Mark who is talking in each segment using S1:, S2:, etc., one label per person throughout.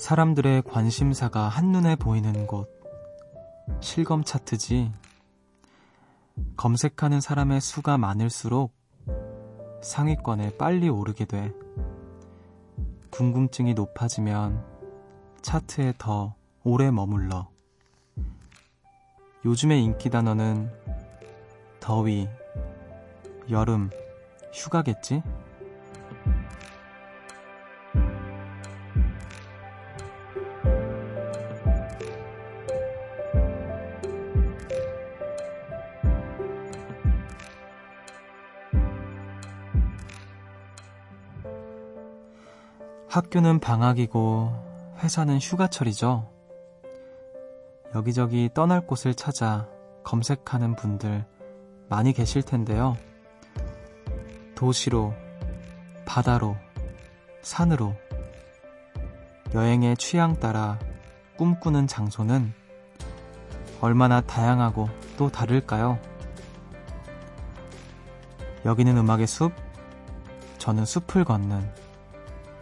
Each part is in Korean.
S1: 사람들의 관심사가 한눈에 보이는 곳. 실검 차트지. 검색하는 사람의 수가 많을수록 상위권에 빨리 오르게 돼. 궁금증이 높아지면 차트에 더 오래 머물러. 요즘의 인기 단어는 더위, 여름, 휴가겠지? 학교는 방학이고 회사는 휴가철이죠. 여기저기 떠날 곳을 찾아 검색하는 분들 많이 계실 텐데요. 도시로, 바다로, 산으로, 여행의 취향 따라 꿈꾸는 장소는 얼마나 다양하고 또 다를까요? 여기는 음악의 숲, 저는 숲을 걷는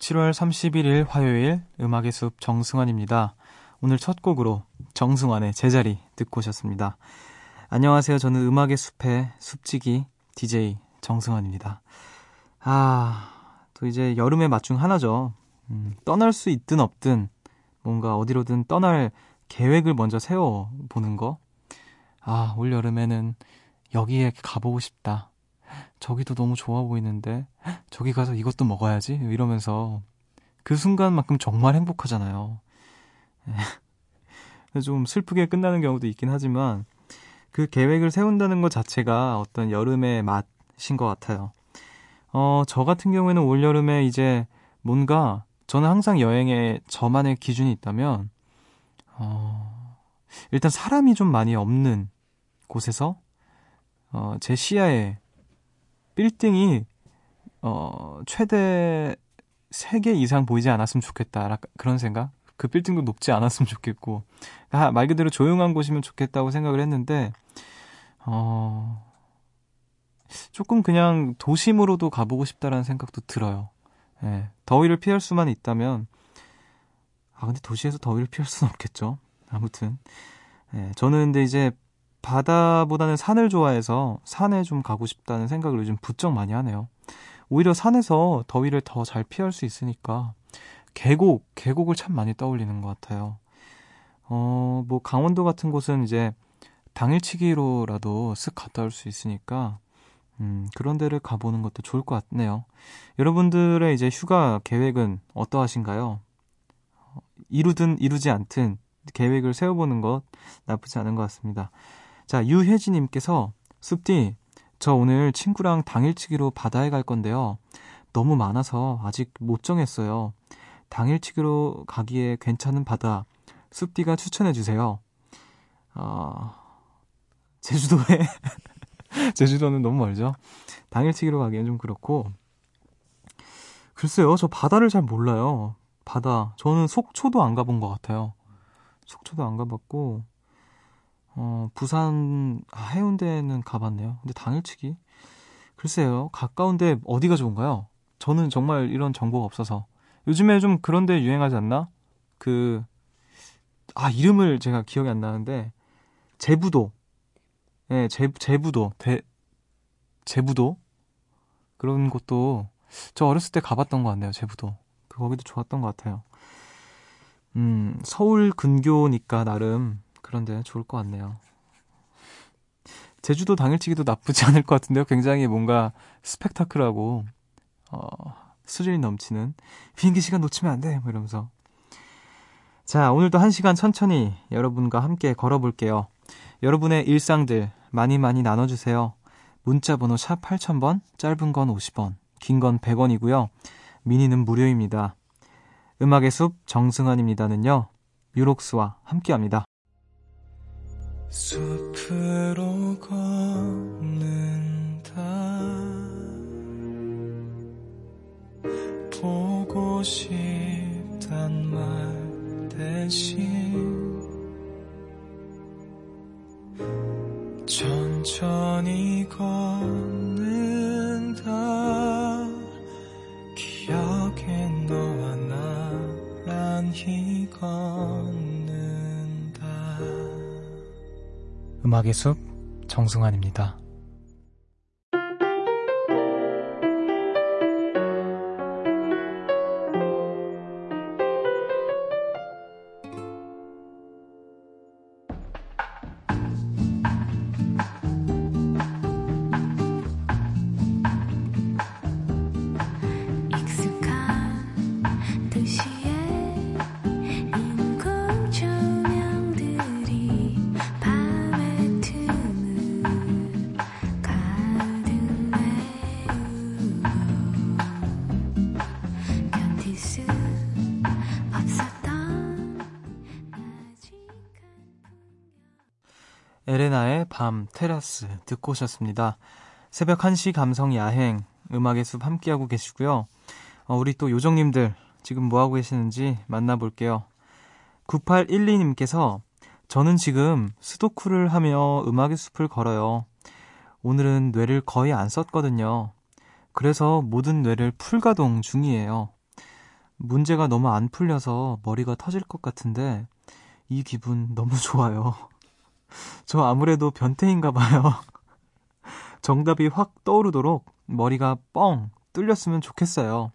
S1: 7월 31일 화요일 음악의 숲 정승환입니다. 오늘 첫 곡으로 정승환의 제자리 듣고 오셨습니다. 안녕하세요. 저는 음악의 숲의 숲지기 DJ 정승환입니다. 아, 또 이제 여름의 맛 중 하나죠. 음, 떠날 수 있든 없든 뭔가 어디로든 떠날 계획을 먼저 세워 보는 거. 아, 올 여름에는 여기에 가보고 싶다. 저기도 너무 좋아 보이는데 저기 가서 이것도 먹어야지 이러면서 그 순간만큼 정말 행복하잖아요. 좀 슬프게 끝나는 경우도 있긴 하지만 그 계획을 세운다는 것 자체가 어떤 여름의 맛인 것 같아요. 어, 저 같은 경우에는 올 여름에 이제 뭔가 저는 항상 여행에 저만의 기준이 있다면 어, 일단 사람이 좀 많이 없는 곳에서 어, 제 시야에 빌딩이 어 최대 3개 이상 보이지 않았으면 좋겠다. 그런 생각? 그 빌딩도 높지 않았으면 좋겠고. 아, 말 그대로 조용한 곳이면 좋겠다고 생각을 했는데, 어, 조금 그냥 도심으로도 가보고 싶다라는 생각도 들어요. 예, 더위를 피할 수만 있다면, 아, 근데 도시에서 더위를 피할 수는 없겠죠. 아무튼. 예, 저는 근데 이제 바다보다는 산을 좋아해서 산에 좀 가고 싶다는 생각을 요즘 부쩍 많이 하네요. 오히려 산에서 더위를 더 잘 피할 수 있으니까 계곡, 계곡을 참 많이 떠올리는 것 같아요. 어, 뭐 강원도 같은 곳은 이제 당일치기로라도 쓱 갔다 올 수 있으니까 음, 그런 데를 가보는 것도 좋을 것 같네요. 여러분들의 이제 휴가 계획은 어떠하신가요? 이루든 이루지 않든 계획을 세워보는 것 나쁘지 않은 것 같습니다. 자, 유혜진님께서 숲디, 저 오늘 친구랑 당일치기로 바다에 갈 건데요. 너무 많아서 아직 못 정했어요. 당일치기로 가기에 괜찮은 바다, 숲디가 추천해주세요. 어, 제주도에, 제주도는 너무 멀죠? 당일치기로 가기엔 좀 그렇고. 글쎄요, 저 바다를 잘 몰라요. 바다. 저는 속초도 안 가본 것 같아요. 속초도 안 가봤고, 어, 부산, 아, 해운대는 가봤네요. 근데 당일치기? 글쎄요, 가까운데 어디가 좋은가요? 저는 정말 이런 정보가 없어서. 요즘에 좀 그런 데 유행하지 않나? 그, 아, 이름을 제가 기억이 안 나는데, 제부도. 예, 네, 제, 제부도. 대, 제부도? 그런 곳도, 저 어렸을 때 가봤던 것 같네요, 제부도. 그, 거기도 좋았던 것 같아요. 음, 서울 근교니까 나름 그런데 좋을 것 같네요. 제주도 당일치기도 나쁘지 않을 것 같은데요. 굉장히 뭔가 스펙타클하고 어, 수준이 넘치는 비행기 시간 놓치면 안 돼. 뭐 이러면서. 자, 오늘도 한 시간 천천히 여러분과 함께 걸어볼게요. 여러분의 일상들 많이 많이 나눠주세요. 문자 번호 샵 8000번, 짧은 건 50원, 긴 건 100원이고요. 미니는 무료입니다. 음악의 숲 정승환입니다는요. 유록스와 함께합니다. 숲으 음악의 숲 정승환입니다 밤 테라스 듣고 오셨습니다. 새벽 1시 감성 야행 음악의 숲 함께하고 계시고요. 어, 우리 또 요정님들 지금 뭐하고 계시는지 만나볼게요. 9812님께서 저는 지금 스도쿠를 하며 음악의 숲을 걸어요. 오늘은 뇌를 거의 안 썼거든요. 그래서 모든 뇌를 풀가동 중이에요. 문제가 너무 안 풀려서 머리가 터질 것 같은데 이 기분 너무 좋아요. 저 아무래도 변태인가 봐요. 정답이 확 떠오르도록 머리가 뻥 뚫렸으면 좋겠어요.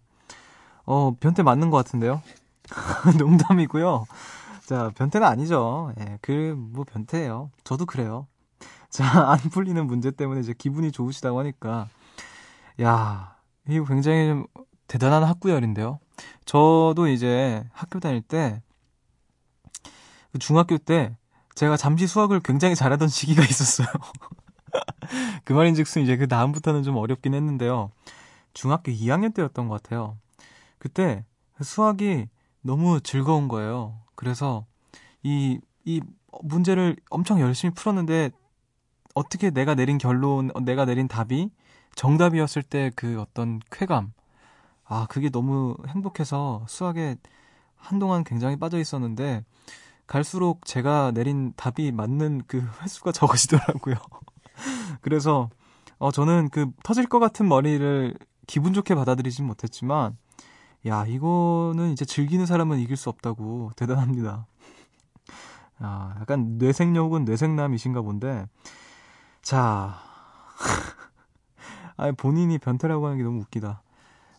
S1: 어, 변태 맞는 것 같은데요? 농담이고요. 자, 변태는 아니죠. 예, 그, 뭐, 변태예요. 저도 그래요. 자, 안 풀리는 문제 때문에 이제 기분이 좋으시다고 하니까. 야, 이거 굉장히 대단한 학구열인데요. 저도 이제 학교 다닐 때, 그 중학교 때 제가 잠시 수학을 굉장히 잘하던 시기가 있었어요. 그 말인즉슨 이제 그 다음부터는 좀 어렵긴 했는데요. 중학교 2학년 때였던 것 같아요. 그때 수학이 너무 즐거운 거예요. 그래서 이, 이 문제를 엄청 열심히 풀었는데 어떻게 내가 내린 결론, 내가 내린 답이 정답이었을 때 그 어떤 쾌감. 아, 그게 너무 행복해서 수학에 한동안 굉장히 빠져 있었는데 갈수록 제가 내린 답이 맞는 그 횟수가 적어지더라고요. 그래서 어 저는 그 터질 것 같은 머리를 기분 좋게 받아들이진 못했지만 야 이거는 이제 즐기는 사람은 이길 수 없다고 대단합니다. 아 약간 뇌생녀 혹은 뇌생남이신가 본데 자 아, 본인이 변태라고 하는 게 너무 웃기다.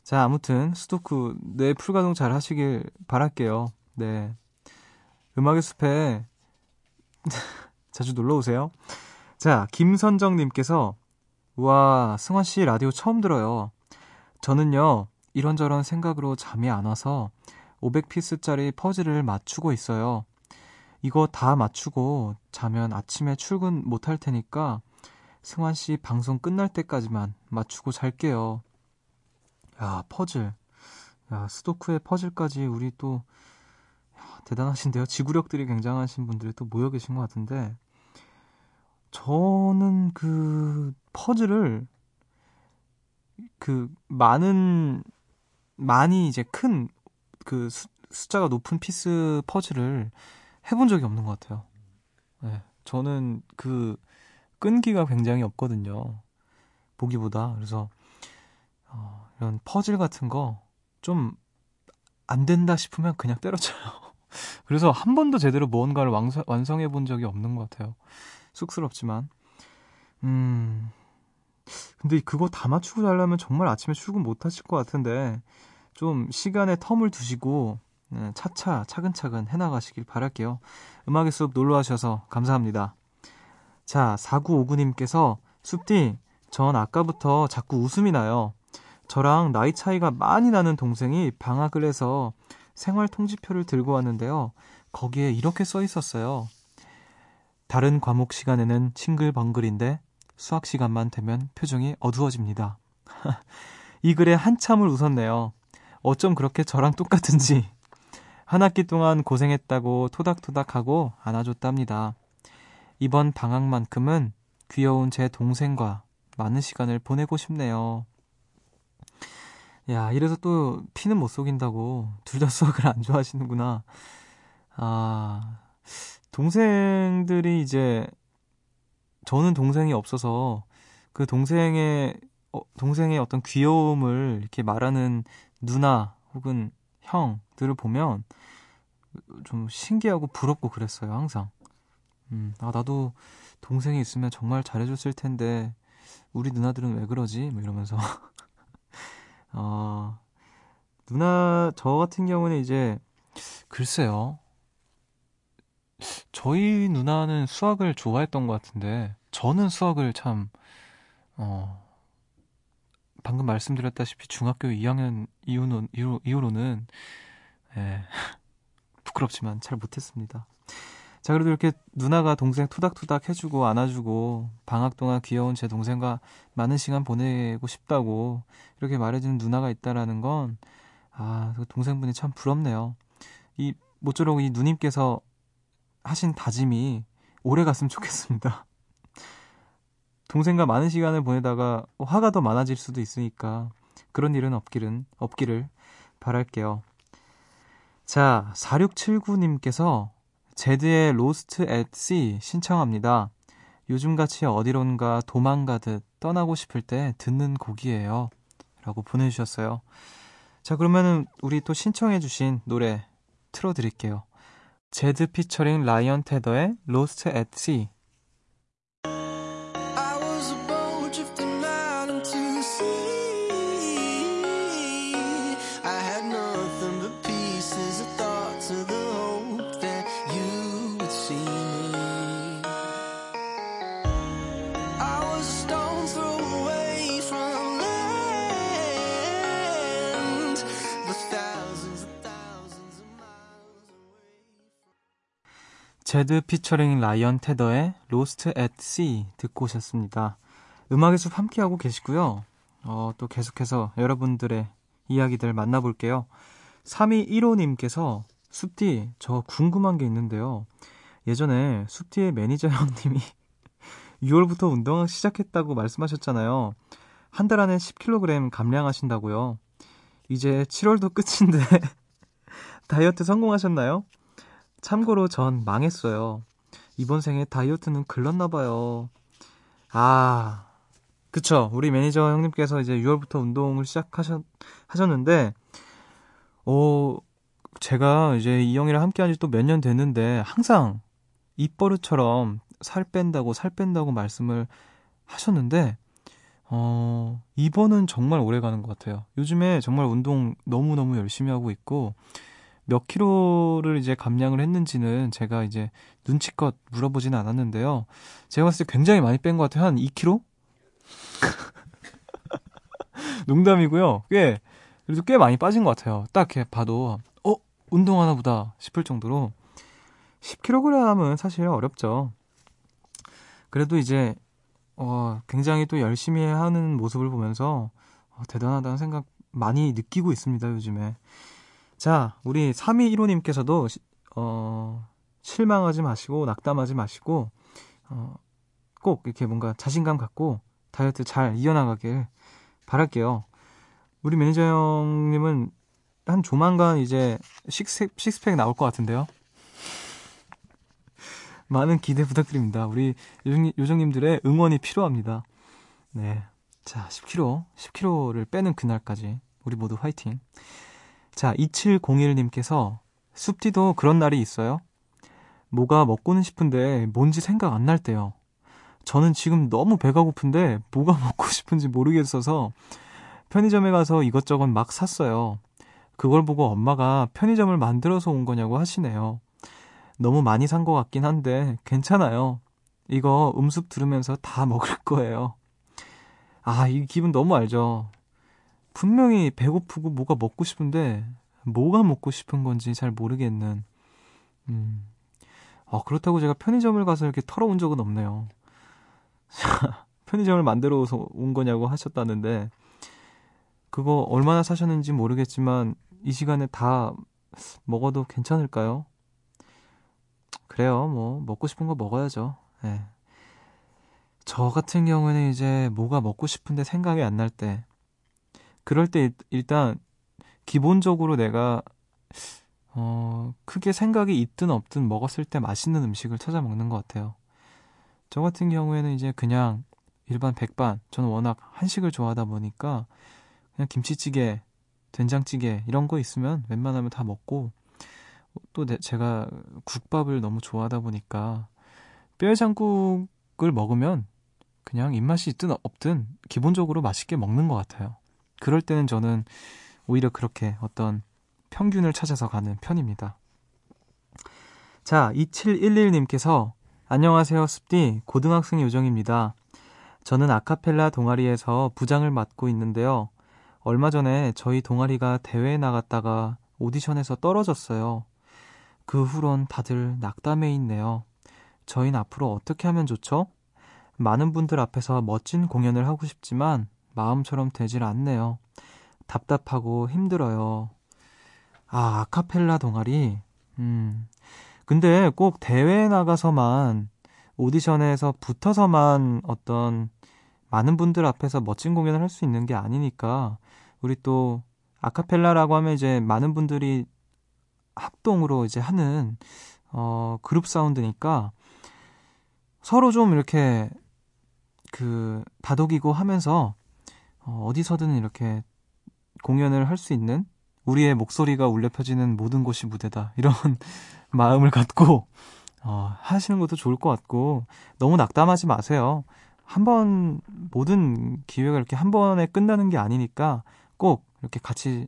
S1: 자, 아무튼 수도쿠 뇌 풀가동 잘 하시길 바랄게요. 네. 음악의 숲에 자주 놀러 오세요. 자, 김선정님께서 우와, 승환 씨 라디오 처음 들어요. 저는요, 이런저런 생각으로 잠이 안 와서 500피스짜리 퍼즐을 맞추고 있어요. 이거 다 맞추고 자면 아침에 출근 못할 테니까 승환 씨 방송 끝날 때까지만 맞추고 잘게요. 야, 퍼즐. 야, 스도크의 퍼즐까지 우리 또 대단하신데요. 지구력들이 굉장하신 분들이 또 모여 계신 것 같은데, 저는 그 퍼즐을 그 많은, 많이 이제 큰 그 숫자가 높은 piece 퍼즐을 해본 적이 없는 것 같아요. 네, 저는 그 끈기가 굉장히 없거든요. 보기보다. 그래서, 어, 이런 퍼즐 같은 거 좀 안 된다 싶으면 그냥 때려쳐요. 그래서 한 번도 제대로 무언가를 완성, 완성해 본 적이 없는 것 같아요. 쑥스럽지만. 음. 근데 그거 다 맞추고 자려면 정말 아침에 출근 못 하실 것 같은데, 좀 시간에 텀을 두시고, 네, 차차 차근차근 해나가시길 바랄게요. 음악의 숲 놀러 와주셔서 감사합니다. 자, 4959님께서, 숲디, 전 아까부터 자꾸 웃음이 나요. 저랑 나이 차이가 많이 나는 동생이 방학을 해서 생활 통지표를 들고 왔는데요. 거기에 이렇게 써 있었어요. 다른 과목 시간에는 싱글벙글인데 수학 시간만 되면 표정이 어두워집니다. 이 글에 한참을 웃었네요. 어쩜 그렇게 저랑 똑같은지. 한 학기 동안 고생했다고 토닥토닥하고 안아줬답니다. 이번 방학만큼은 귀여운 제 동생과 많은 시간을 보내고 싶네요. 야, 이래서 또 피는 못 속인다고 둘 다 수학을 안 좋아하시는구나. 아, 동생들이 이제 저는 동생이 없어서 그 동생의 어, 동생의 어떤 귀여움을 이렇게 말하는 누나 혹은 형들을 보면 좀 신기하고 부럽고 그랬어요, 항상. 음, 아, 나도 동생이 있으면 정말 잘해줬을 텐데, 우리 누나들은 왜 그러지? 뭐 이러면서. 어, 누나, 저 같은 경우는 이제, 글쎄요. 저희 누나는 수학을 좋아했던 것 같은데, 저는 수학을 참, 어, 방금 말씀드렸다시피 중학교 2학년 이후로, 이후로는, 예, 부끄럽지만 잘 못했습니다. 자, 그래도 이렇게 누나가 동생 투닥투닥 해주고 안아주고 방학 동안 귀여운 제 동생과 많은 시간 보내고 싶다고 이렇게 말해주는 누나가 있다라는 건 아, 그 동생분이 참 부럽네요. 이 모쪼록 이 누님께서 하신 다짐이 오래 갔으면 좋겠습니다. 동생과 많은 시간을 보내다가 화가 더 많아질 수도 있으니까 그런 일은 없기를, 없기를 바랄게요. 자, 4679님께서 제드의 로스트 앳씨 신청합니다. 요즘같이 어디론가 도망가듯 떠나고 싶을 때 듣는 곡이에요. 라고 보내주셨어요. 자, 그러면은 우리 또 신청해주신 노래 틀어드릴게요. 제드 피처링 라이언 테더의 Lost at Sea. 제드 피처링 라이언 테더의 Lost at Sea 듣고 오셨습니다. 음악의 숲 함께하고 계시고요. 어, 또 계속해서 여러분들의 이야기들 만나볼게요. 3215님께서 숲디, 저 궁금한 게 있는데요. 예전에 숲디의 매니저 형님이 6월부터 운동 시작했다고 말씀하셨잖아요. 한 달 안에 10kg 감량하신다고요. 이제 7월도 끝인데 다이어트 성공하셨나요? 참고로 전 망했어요. 이번 생에 다이어트는 글렀나 봐요. 아, 그쵸. 우리 매니저 형님께서 이제 6월부터 운동을 시작하셨, 하셨는데, 어, 제가 이제 이 형이랑 함께 한 지 또 몇 년 됐는데, 항상 입버릇처럼 살 뺀다고, 살 뺀다고 말씀을 하셨는데, 어, 이번은 정말 오래 가는 것 같아요. 요즘에 정말 운동 너무너무 열심히 하고 있고, 몇 킬로를 이제 감량을 했는지는 제가 이제 눈치껏 물어보지는 않았는데요. 제가 봤을 때 굉장히 많이 뺀 것 같아요. 한 2킬로? 농담이고요. 꽤, 그래도 꽤 많이 빠진 것 같아요. 딱 이렇게 봐도, 어? 운동하나 보다 싶을 정도로 10kg은 사실 어렵죠. 그래도 이제, 어, 굉장히 또 열심히 하는 모습을 보면서 어, 대단하다는 생각 많이 느끼고 있습니다, 요즘에. 자, 우리 3215님께서도, 어, 실망하지 마시고, 낙담하지 마시고, 어, 꼭 이렇게 뭔가 자신감 갖고 다이어트 잘 이어나가길 바랄게요. 우리 매니저 형님은 한 조만간 이제 식스팩, 식스팩 나올 것 같은데요. 많은 기대 부탁드립니다. 우리 요정, 요정님들의 응원이 필요합니다. 네. 자, 10kg, 10kg를 빼는 그날까지 우리 모두 화이팅. 자, 2701님께서 숲디도 그런 날이 있어요? 뭐가 먹고는 싶은데 뭔지 생각 안 날 때요. 저는 지금 너무 배가 고픈데 뭐가 먹고 싶은지 모르겠어서 편의점에 가서 이것저것 막 샀어요. 그걸 보고 엄마가 편의점을 만들어서 온 거냐고 하시네요. 너무 많이 산 것 같긴 한데 괜찮아요. 이거 음습 들으면서 다 먹을 거예요. 아, 이 기분 너무 알죠. 분명히 배고프고 뭐가 먹고 싶은데 뭐가 먹고 싶은 건지 잘 모르겠는 음. 아, 그렇다고 제가 편의점을 가서 이렇게 털어온 적은 없네요. 편의점을 만들어 온 거냐고 하셨다는데 그거 얼마나 사셨는지 모르겠지만 이 시간에 다 먹어도 괜찮을까요? 그래요. 뭐 먹고 싶은 거 먹어야죠. 네. 저 같은 경우는 이제 뭐가 먹고 싶은데 생각이 안 날 때, 그럴 때 일단 기본적으로 내가 어, 크게 생각이 있든 없든 먹었을 때 맛있는 음식을 찾아 먹는 것 같아요. 저 같은 경우에는 이제 그냥 일반 백반, 저는 워낙 한식을 좋아하다 보니까 그냥 김치찌개, 된장찌개 이런 거 있으면 웬만하면 다 먹고 또 제가 국밥을 너무 좋아하다 보니까 뼈해장국을 먹으면 그냥 입맛이 있든 없든 기본적으로 맛있게 먹는 것 같아요. 그럴 때는 저는 오히려 그렇게 어떤 평균을 찾아서 가는 편입니다. 자, 2711님께서 안녕하세요, 습디. 고등학생 요정입니다. 저는 아카펠라 동아리에서 부장을 맡고 있는데요. 얼마 전에 저희 동아리가 대회에 나갔다가 오디션에서 떨어졌어요. 그 후론 다들 낙담해 있네요. 저희는 앞으로 어떻게 하면 좋죠? 많은 분들 앞에서 멋진 공연을 하고 싶지만 마음처럼 되질 않네요. 답답하고 힘들어요. 아, 아카펠라 동아리? 음. 근데 꼭 대회에 나가서만 오디션에서 붙어서만 어떤 많은 분들 앞에서 멋진 공연을 할 수 있는 게 아니니까 우리 또 아카펠라라고 하면 이제 많은 분들이 합동으로 이제 하는 어 그룹 사운드니까 서로 좀 이렇게 그 다독이고 하면서 어 어디서든 이렇게 공연을 할 수 있는 우리의 목소리가 울려 펴지는 모든 곳이 무대다. 이런 마음을 갖고 어, 하시는 것도 좋을 것 같고 너무 낙담하지 마세요. 한번 모든 기회가 이렇게 한 번에 끝나는 게 아니니까 꼭 이렇게 같이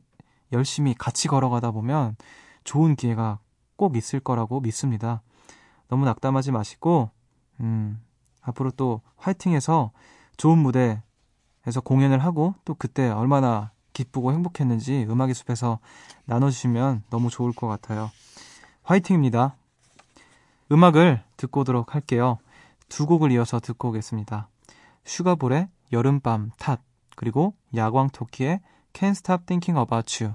S1: 열심히 같이 걸어가다 보면 좋은 기회가 꼭 있을 거라고 믿습니다. 너무 낙담하지 마시고 음, 앞으로 또 화이팅해서 좋은 무대 에서 공연을 하고 또 그때 얼마나 기쁘고 행복했는지 음악의 숲에서 나눠주시면 너무 좋을 것 같아요. 화이팅입니다. 음악을 듣고 오도록 할게요. 두 곡을 이어서 듣고 오겠습니다. 슈가볼의 여름밤 탓 그리고 야광토끼의 Can't Stop Thinking About You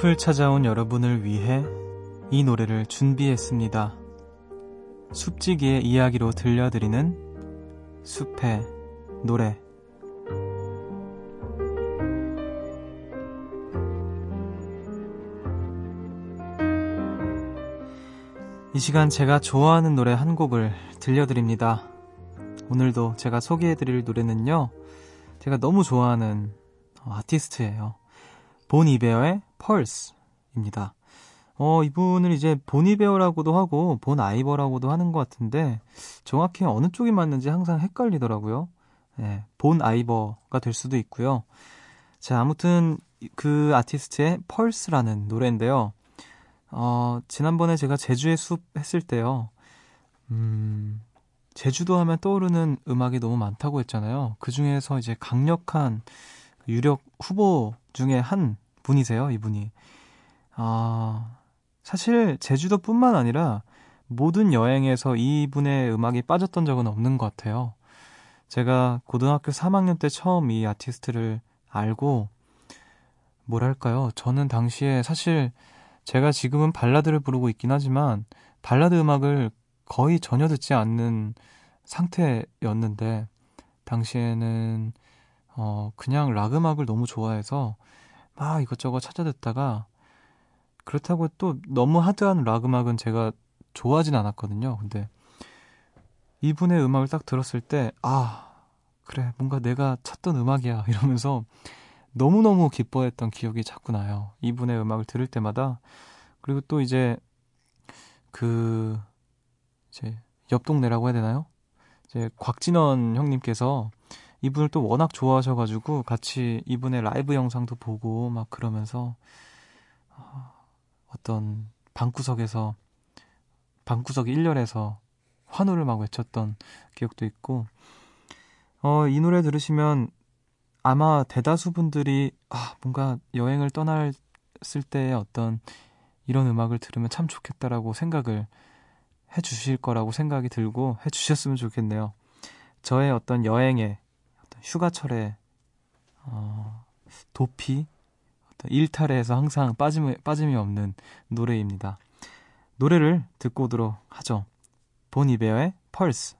S1: 숲을 찾아온 여러분을 위해 이 노래를 준비했습니다. 숲지기의 이야기로 들려드리는 숲의 노래. 이 시간 제가 좋아하는 노래 한 곡을 들려드립니다. 오늘도 제가 소개해드릴 노래는요, 제가 너무 좋아하는 아티스트예요. 본 이베어의 펄스입니다. 어, 이분을 이제 보니 베어라고도 하고 본 아이버라고도 하는 것 같은데 정확히 어느 쪽이 맞는지 항상 헷갈리더라고요. 네, 본 아이버가 될 수도 있고요. 자, 아무튼 그 아티스트의 펄스라는 노래인데요. 어, 지난번에 제가 제주의 숲 했을 때요. 음, 제주도 하면 떠오르는 음악이 너무 많다고 했잖아요. 그 중에서 이제 강력한 유력 후보 중에 한 분이세요, 이분이. 아, 사실 제주도뿐만 아니라 모든 여행에서 이분의 음악이 빠졌던 적은 없는 것 같아요. 제가 고등학교 3학년 때 처음 이 아티스트를 알고, 뭐랄까요. 저는 당시에 사실 제가 지금은 발라드를 부르고 있긴 하지만 발라드 음악을 거의 전혀 듣지 않는 상태였는데 당시에는 어 그냥 락 음악을 너무 좋아해서 막 이것저것 찾아 듣다가 그렇다고 또 너무 하드한 락 음악은 제가 좋아하진 않았거든요. 근데 이분의 음악을 딱 들었을 때 아, 그래. 뭔가 내가 찾던 음악이야. 이러면서 너무너무 기뻐했던 기억이 자꾸 나요. 이분의 음악을 들을 때마다. 그리고 또 이제 그 이제 옆 동네라고 해야 되나요? 이제 곽진원 형님께서 이분을 또 워낙 좋아하셔가지고 같이 이분의 라이브 영상도 보고 막 그러면서 어, 어떤 방구석에서 방구석 1열에서 환호를 막 외쳤던 기억도 있고 어, 이 노래 들으시면 아마 대다수 분들이 아, 뭔가 여행을 떠났을 때의 어떤 이런 음악을 들으면 참 좋겠다라고 생각을 해 주실 거라고 생각이 들고 해 주셨으면 좋겠네요. 저의 어떤 여행의 휴가철의 어, 도피, 어떤 일탈에서 항상 빠짐이, 빠짐이 없는 노래입니다. 노래를 듣고 오도록 하죠. 본 이베어의 펄스.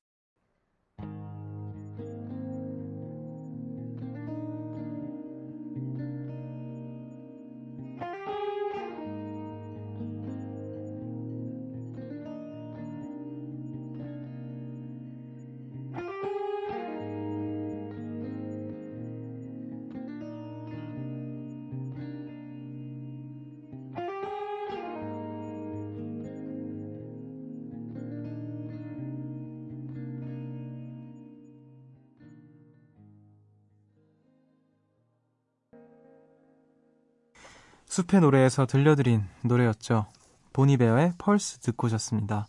S1: 숲의 노래에서 들려드린 노래였죠. 보니베어의 펄스 듣고 오셨습니다.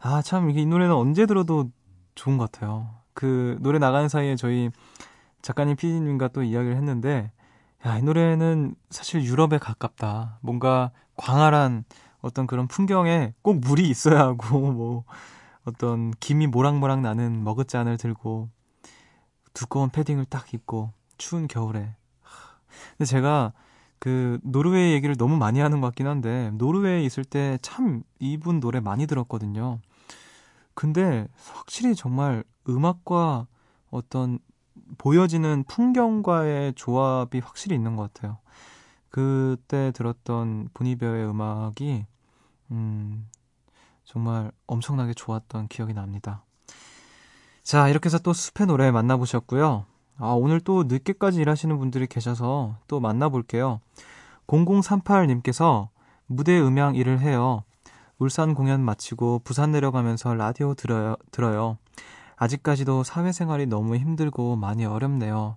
S1: 아, 참, 이 노래는 언제 들어도 좋은 것 같아요. 그 노래 나가는 사이에 저희 작가님, 피디님과 또 이야기를 했는데, 야, 이 노래는 사실 유럽에 가깝다. 뭔가 광활한 어떤 그런 풍경에 꼭 물이 있어야 하고, 뭐, 어떤 김이 모락모락 나는 머그잔을 들고, 두꺼운 패딩을 딱 입고, 추운 겨울에. 근데 제가 그 노르웨이 얘기를 너무 많이 하는 것 같긴 한데 노르웨이에 있을 때 참 이분 노래 많이 들었거든요. 근데 확실히 정말 음악과 어떤 보여지는 풍경과의 조합이 확실히 있는 것 같아요. 그때 들었던 보니베어의 음악이 음 정말 엄청나게 좋았던 기억이 납니다. 자, 이렇게 해서 또 숲의 노래 만나보셨고요. 아, 오늘 또 늦게까지 일하시는 분들이 계셔서 또 만나볼게요. 0038님께서 무대 음향 일을 해요. 울산 공연 마치고 부산 내려가면서 라디오 들어요, 들어요. 아직까지도 사회생활이 너무 힘들고 많이 어렵네요.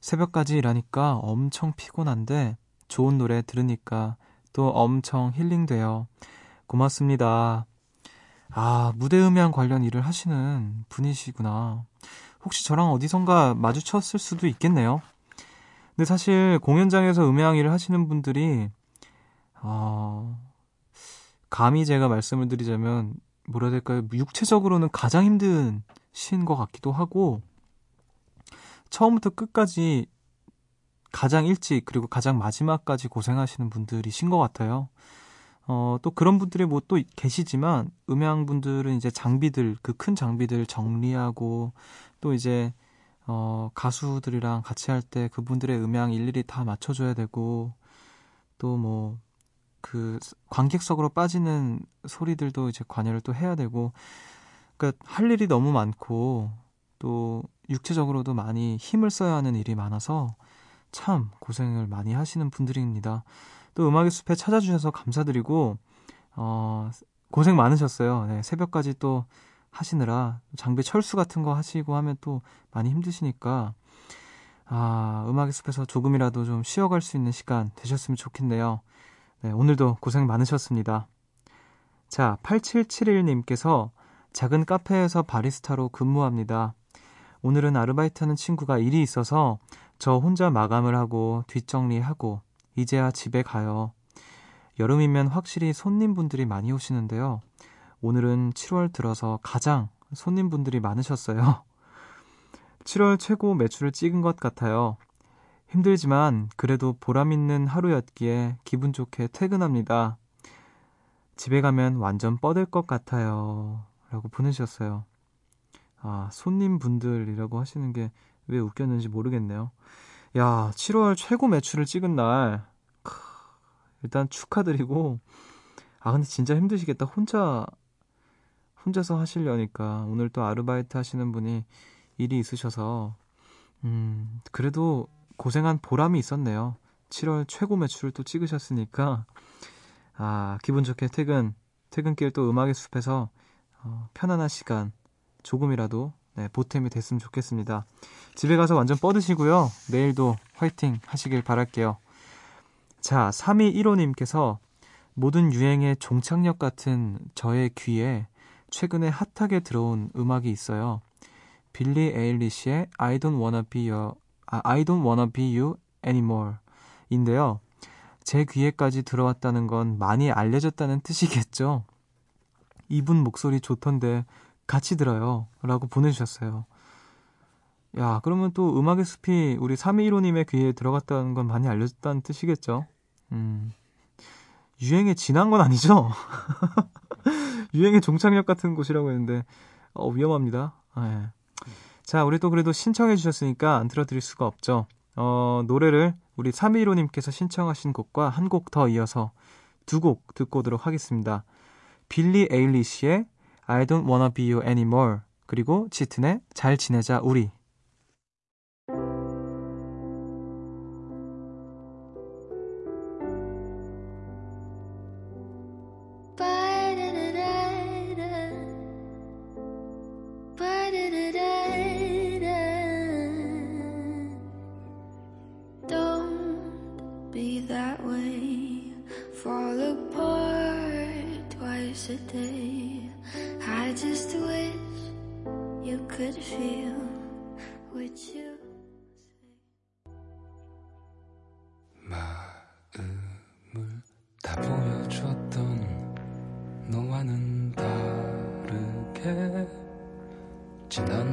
S1: 새벽까지 일하니까 엄청 피곤한데 좋은 노래 들으니까 또 엄청 힐링돼요. 고맙습니다. 아, 무대 음향 관련 일을 하시는 분이시구나. 혹시 저랑 어디선가 마주쳤을 수도 있겠네요. 근데 사실 공연장에서 음향 일을 하시는 분들이 어, 감히 제가 말씀을 드리자면 뭐라 해야 될까요? 육체적으로는 가장 힘든 시인 것 같기도 하고 처음부터 끝까지 가장 일찍 그리고 가장 마지막까지 고생하시는 분들이신 것 같아요. 어, 또 그런 분들이 뭐 또 계시지만 음향 분들은 이제 장비들 그 큰 장비들 정리하고 또 이제 어, 가수들이랑 같이 할 때 그분들의 음향 일일이 다 맞춰줘야 되고 또 뭐 그 관객석으로 빠지는 소리들도 이제 관여를 또 해야 되고 그러니까 할 일이 너무 많고 또 육체적으로도 많이 힘을 써야 하는 일이 많아서 참 고생을 많이 하시는 분들입니다. 또 음악의 숲에 찾아주셔서 감사드리고 어 고생 많으셨어요. 네, 새벽까지 또 하시느라 장비 철수 같은 거 하시고 하면 또 많이 힘드시니까 아, 음악의 숲에서 조금이라도 좀 쉬어갈 수 있는 시간 되셨으면 좋겠네요. 네, 오늘도 고생 많으셨습니다. 자, 8771님께서 작은 카페에서 바리스타로 근무합니다. 오늘은 아르바이트 하는 친구가 일이 있어서 저 혼자 마감을 하고 뒷정리하고 이제야 집에 가요. 여름이면 확실히 손님분들이 많이 오시는데요. 오늘은 7월 들어서 가장 손님분들이 많으셨어요. 7월 최고 매출을 찍은 것 같아요. 힘들지만 그래도 보람있는 하루였기에 기분 좋게 퇴근합니다. 집에 가면 완전 뻗을 것 같아요. 라고 보내주셨어요. 아, 손님분들이라고 하시는 게 왜 웃겼는지 모르겠네요. 야, 7월 최고 매출을 찍은 날. 크, 일단 축하드리고. 아, 근데 진짜 힘드시겠다. 혼자, 혼자서 하시려니까. 오늘 또 아르바이트 하시는 분이 일이 있으셔서. 음, 그래도 고생한 보람이 있었네요. 7월 최고 매출을 또 찍으셨으니까. 아, 기분 좋게 퇴근, 퇴근길 또 음악의 숲에서 어, 편안한 시간 조금이라도 네, 보탬이 됐으면 좋겠습니다. 집에 가서 완전 뻗으시고요. 내일도 화이팅 하시길 바랄게요. 자, 3215님께서 모든 유행의 종착역 같은 저의 귀에 최근에 핫하게 들어온 음악이 있어요. 빌리 에일리시의 I don't wanna be your, 아, I don't wanna be you anymore 인데요. 제 귀에까지 들어왔다는 건 많이 알려졌다는 뜻이겠죠? 이분 목소리 좋던데 같이 들어요. 라고 보내주셨어요. 야, 그러면 또 음악의 숲이 우리 321호님의 귀에 들어갔다는 건 많이 알려졌다는 뜻이겠죠? 음. 유행에 지난 건 아니죠? 유행의 종착역 같은 곳이라고 했는데, 어, 위험합니다. 네. 자, 우리 또 그래도 신청해 주셨으니까 안 틀어드릴 수가 없죠. 어, 노래를 우리 321호님께서 신청하신 곡과 한 곡 더 이어서 두 곡 듣고 오도록 하겠습니다. 빌리 에일리시의 I don't wanna be you anymore 그리고 짙은의 잘 지내자 우리
S2: da da da.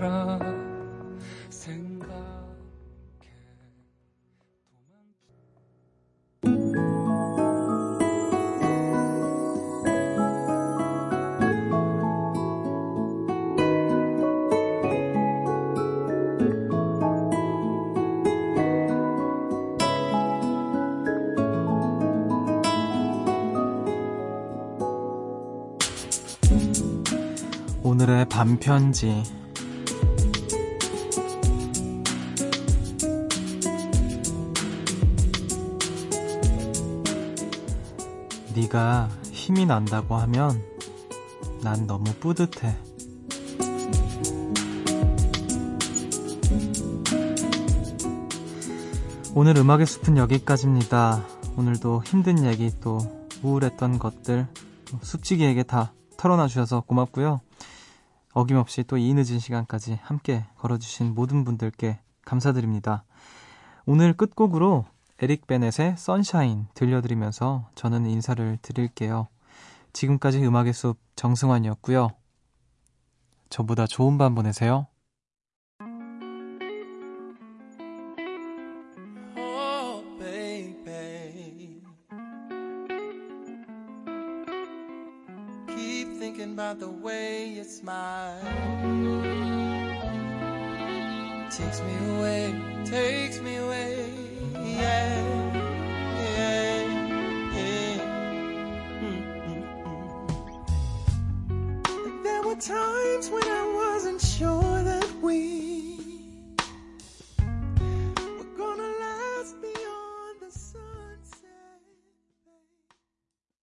S2: 라
S1: 오늘의 반편지 네가 힘이 난다고 하면 난 너무 뿌듯해. 오늘 음악의 숲은 여기까지입니다. 오늘도 힘든 얘기 또 우울했던 것들 숲지기에게 다 털어놔 주셔서 고맙고요. 어김없이 또 이 늦은 시간까지 함께 걸어주신 모든 분들께 감사드립니다. 오늘 끝곡으로
S3: 에릭 베넷의 선샤인 들려드리면서 저는 인사를 드릴게요. 지금까지 음악의 숲 정승환이었고요. 저보다 좋은 밤 보내세요.